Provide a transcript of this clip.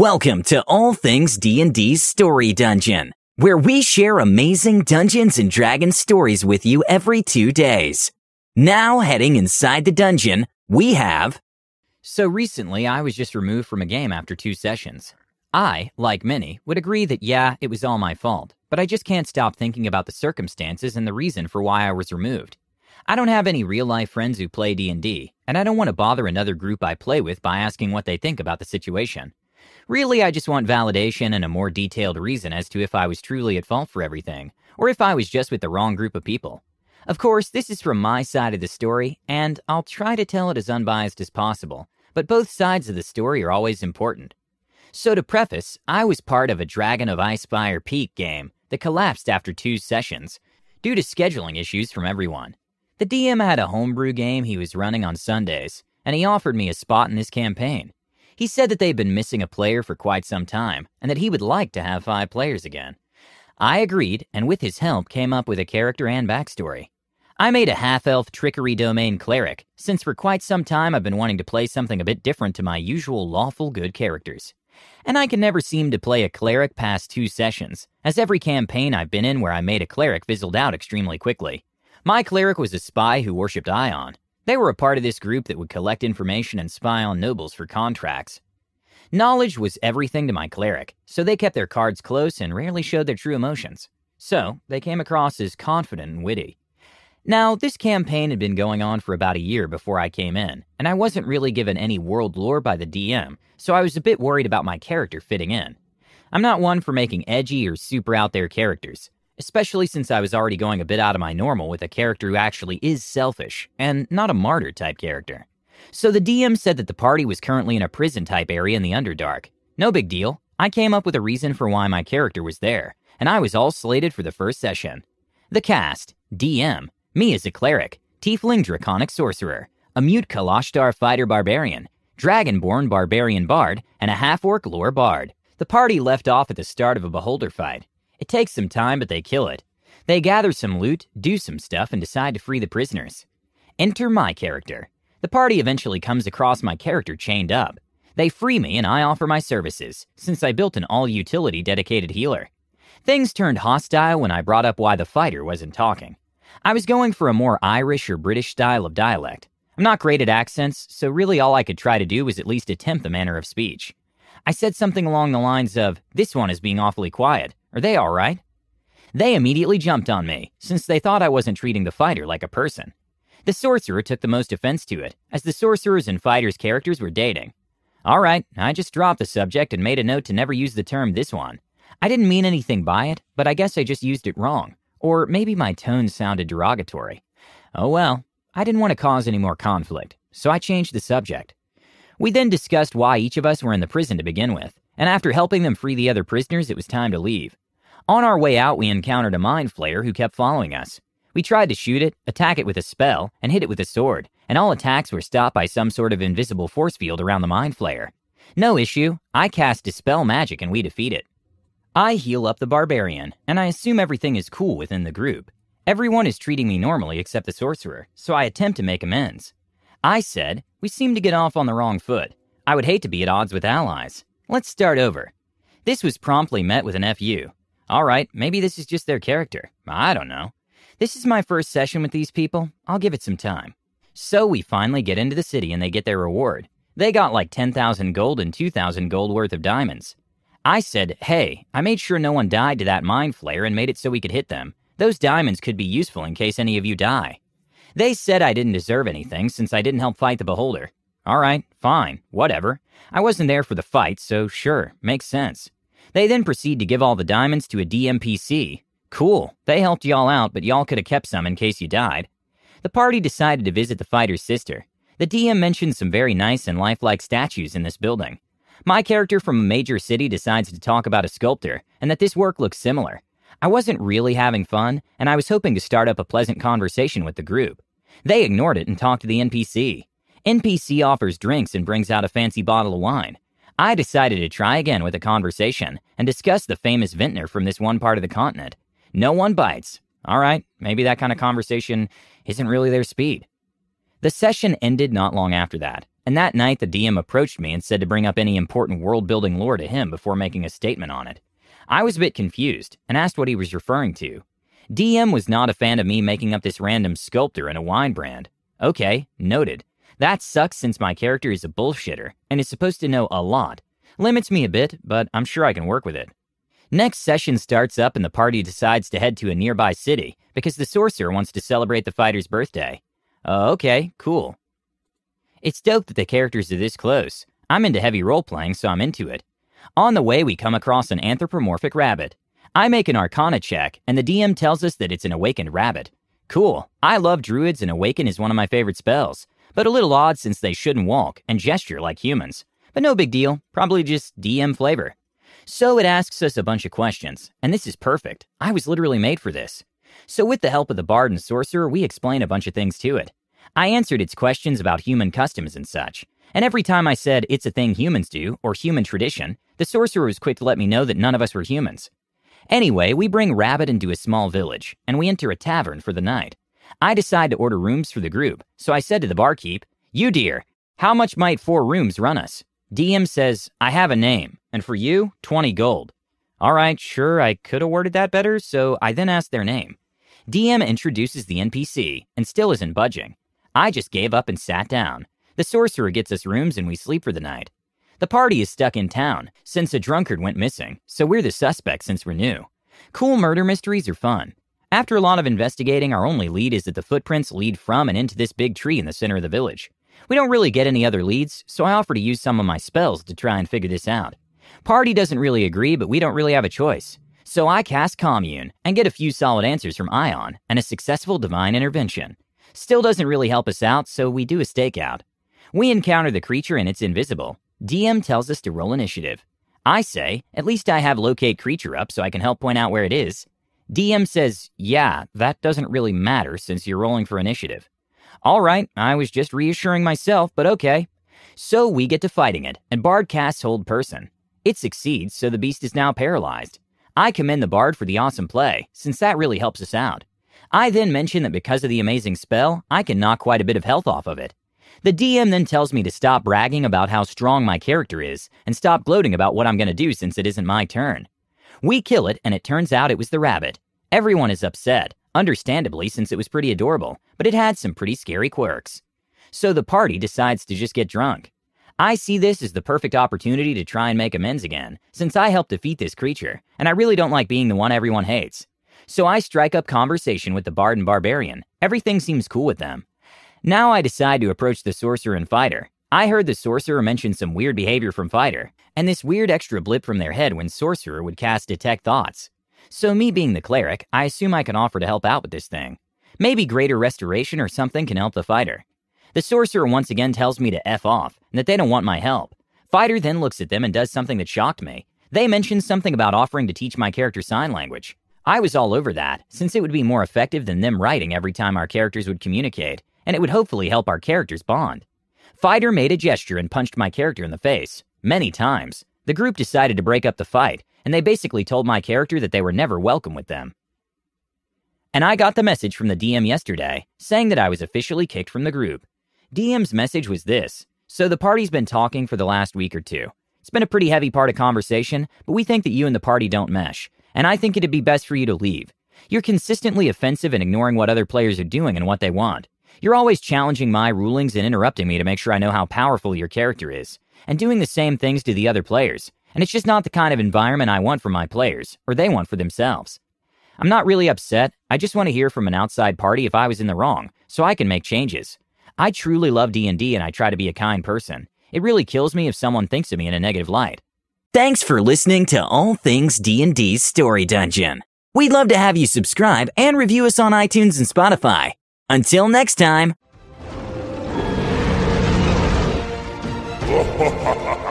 Welcome to All Things D&D's Story Dungeon, where we share amazing Dungeons and Dragons stories with you every 2 days. Now heading inside the dungeon, we have So recently, I was just removed from a game after two sessions. I, like many, would agree that yeah, it was all my fault, but I just can't stop thinking about the circumstances and the reason for why I was removed. I don't have any real-life friends who play D&D, and I don't want to bother another group I play with by asking what they think about the situation. Really, I just want validation and a more detailed reason as to if I was truly at fault for everything, or if I was just with the wrong group of people. Of course, this is from my side of the story, and I'll try to tell it as unbiased as possible, but both sides of the story are always important. So, to preface, I was part of a Dragon of Icespire Peak game that collapsed after two sessions due to scheduling issues from everyone. The DM had a homebrew game he was running on Sundays, and he offered me a spot in his campaign. He said that they'd been missing a player for quite some time, and that he would like to have five players again. I agreed, and with his help, came up with a character and backstory. I made a half elf trickery domain cleric, since for quite some time I've been wanting to play something a bit different to my usual lawful good characters. And I can never seem to play a cleric past two sessions, as every campaign I've been in where I made a cleric fizzled out extremely quickly. My cleric was a spy who worshipped Ioun. They were a part of this group that would collect information and spy on nobles for contracts. Knowledge was everything to my cleric, so they kept their cards close and rarely showed their true emotions. So, they came across as confident and witty. Now, this campaign had been going on for about a year before I came in, and I wasn't really given any world lore by the DM, so I was a bit worried about my character fitting in. I'm not one for making edgy or super out there characters, especially since I was already going a bit out of my normal with a character who actually is selfish, and not a martyr type character. So the DM said that the party was currently in a prison type area in the Underdark. No big deal. I came up with a reason for why my character was there, and I was all slated for the first session. The cast DM, me as a cleric, Tiefling Draconic Sorcerer, a mute Kalashtar Fighter Barbarian, Dragonborn Barbarian Bard, and a half orc Lore Bard. The party left off at the start of a Beholder fight. It takes some time, but they kill it. They gather some loot, do some stuff, and decide to free the prisoners. Enter my character. The party eventually comes across my character chained up. They free me, and I offer my services, since I built an all utility dedicated healer. Things turned hostile when I brought up why the fighter wasn't talking. I was going for a more Irish or British style of dialect. I'm not great at accents, so really all I could try to do was at least attempt the manner of speech. I said something along the lines of, This one is being awfully quiet. Are they all right? They immediately jumped on me, since they thought I wasn't treating the fighter like a person. The sorcerer took the most offense to it, as the sorcerer's and fighter's characters were dating. All right, I just dropped the subject and made a note to never use the term this one. I didn't mean anything by it, but I guess I just used it wrong. Or maybe my tone sounded derogatory. Oh well, I didn't want to cause any more conflict, so I changed the subject. We then discussed why each of us were in the prison to begin with, and after helping them free the other prisoners, it was time to leave. On our way out, we encountered a mind flayer who kept following us. We tried to shoot it, attack it with a spell, and hit it with a sword, and all attacks were stopped by some sort of invisible force field around the mind flayer. No issue, I cast Dispel Magic and we defeat it. I heal up the barbarian, and I assume everything is cool within the group. Everyone is treating me normally except the sorcerer, so I attempt to make amends. I said, We seem to get off on the wrong foot. I would hate to be at odds with allies. Let's start over. This was promptly met with an FU. All right, maybe this is just their character. I don't know. This is my first session with these people. I'll give it some time. So we finally get into the city and they get their reward. They got like 10,000 gold and 2,000 gold worth of diamonds. I said, hey, I made sure no one died to that mind flayer and made it so we could hit them. Those diamonds could be useful in case any of you die. They said I didn't deserve anything since I didn't help fight the beholder. All right, fine, whatever. I wasn't there for the fight, so sure, makes sense. They then proceed to give all the diamonds to a DMPC. Cool, they helped y'all out, but y'all could have kept some in case you died. The party decided to visit the fighter's sister. The DM mentioned some very nice and lifelike statues in this building. My character from a major city decides to talk about a sculptor and that this work looks similar. I wasn't really having fun, and I was hoping to start up a pleasant conversation with the group. They ignored it and talked to the NPC. NPC offers drinks and brings out a fancy bottle of wine. I decided to try again with a conversation and discuss the famous vintner from this one part of the continent. No one bites. All right, maybe that kind of conversation isn't really their speed. The session ended not long after that, And that night, the DM approached me and said to bring up any important world building lore to him before making a statement on it. I was a bit confused and asked what he was referring to. DM was not a fan of me making up this random sculptor in a wine brand. Okay, noted. That sucks since my character is a bullshitter and is supposed to know a lot. Limits me a bit, but I'm sure I can work with it. Next session starts up and the party decides to head to a nearby city because the sorcerer wants to celebrate the fighter's birthday. Uh, okay, cool. It's dope that the characters are this close. I'm into heavy role playing, so I'm into it. On the way, we come across an anthropomorphic rabbit. I make an arcana check, and the DM tells us that it's an awakened rabbit. Cool. I love druids, and awaken is one of my favorite spells, but a little odd since they shouldn't walk and gesture like humans. But no big deal, probably just DM flavor. So it asks us a bunch of questions, and this is perfect. I was literally made for this. So, with the help of the bard and sorcerer, we explain a bunch of things to it. I answered its questions about human customs and such, and every time I said it's a thing humans do or human tradition, the sorcerer was quick to let me know that none of us were humans. Anyway, we bring Rabbit into a small village, and we enter a tavern for the night. I decide to order rooms for the group, so I said to the barkeep, You dear, how much might four rooms run us? DM says, I have a name, and for you, 20 gold. All right, sure, I could have worded that better, so I then asked their name. DM introduces the NPC and still isn't budging. I just gave up and sat down. The sorcerer gets us rooms and we sleep for the night. The party is stuck in town since a drunkard went missing, so we're the suspect since we're new. Cool murder mysteries are fun. After a lot of investigating, our only lead is that the footprints lead from and into this big tree in the center of the village. We don't really get any other leads, so I offer to use some of my spells to try and figure this out. Party doesn't really agree, but we don't really have a choice. So I cast Commune and get a few solid answers from Ioun and a successful divine intervention. Still doesn't really help us out, so we do a stakeout. We encounter the creature and it's invisible. DM tells us to roll initiative. I say, at least I have locate creature up so I can help point out where it is. DM says, yeah, that doesn't really matter since you're rolling for initiative. All right, I was just reassuring myself, but okay. So we get to fighting it, and Bard casts Hold Person. It succeeds, so the beast is now paralyzed. I commend the Bard for the awesome play, since that really helps us out. I then mention that because of the amazing spell, I can knock quite a bit of health off of it. The DM then tells me to stop bragging about how strong my character is and stop gloating about what I'm going to do since it isn't my turn. We kill it, and it turns out it was the rabbit. Everyone is upset, understandably since it was pretty adorable, but it had some pretty scary quirks. So the party decides to just get drunk. I see this as the perfect opportunity to try and make amends again, since I helped defeat this creature, and I really don't like being the one everyone hates. So I strike up conversation with the bard and barbarian. Everything seems cool with them. Now I decide to approach the sorcerer and fighter. I heard the sorcerer mention some weird behavior from fighter, and this weird extra blip from their head when sorcerer would cast detect thoughts. So me being the cleric, I assume I can offer to help out with this thing. Maybe greater restoration or something can help the fighter. The sorcerer once again tells me to F off and that they don't want my help. Fighter then looks at them and does something that shocked me. They mention something about offering to teach my character sign language. I was all over that, since it would be more effective than them writing every time our characters would communicate, and it would hopefully help our characters bond. Fighter made a gesture and punched my character in the face, many times. The group decided to break up the fight, and they basically told my character that they were never welcome with them. And I got the message from the DM yesterday, saying that I was officially kicked from the group. DM's message was this So the party's been talking for the last week or two. It's been a pretty heavy part of conversation, but we think that you and the party don't mesh, and I think it'd be best for you to leave. You're consistently offensive and ignoring what other players are doing and what they want. You're always challenging my rulings and interrupting me to make sure I know how powerful your character is, and doing the same things to the other players. And it's just not the kind of environment I want for my players, or they want for themselves. I'm not really upset, I just want to hear from an outside party if I was in the wrong, so I can make changes. I truly love D&D and I try to be a kind person. It really kills me if someone thinks of me in a negative light. Thanks for listening to All Things D&D's Story Dungeon. We'd love to have you subscribe and review us on iTunes and Spotify. Until next time. ハハハハ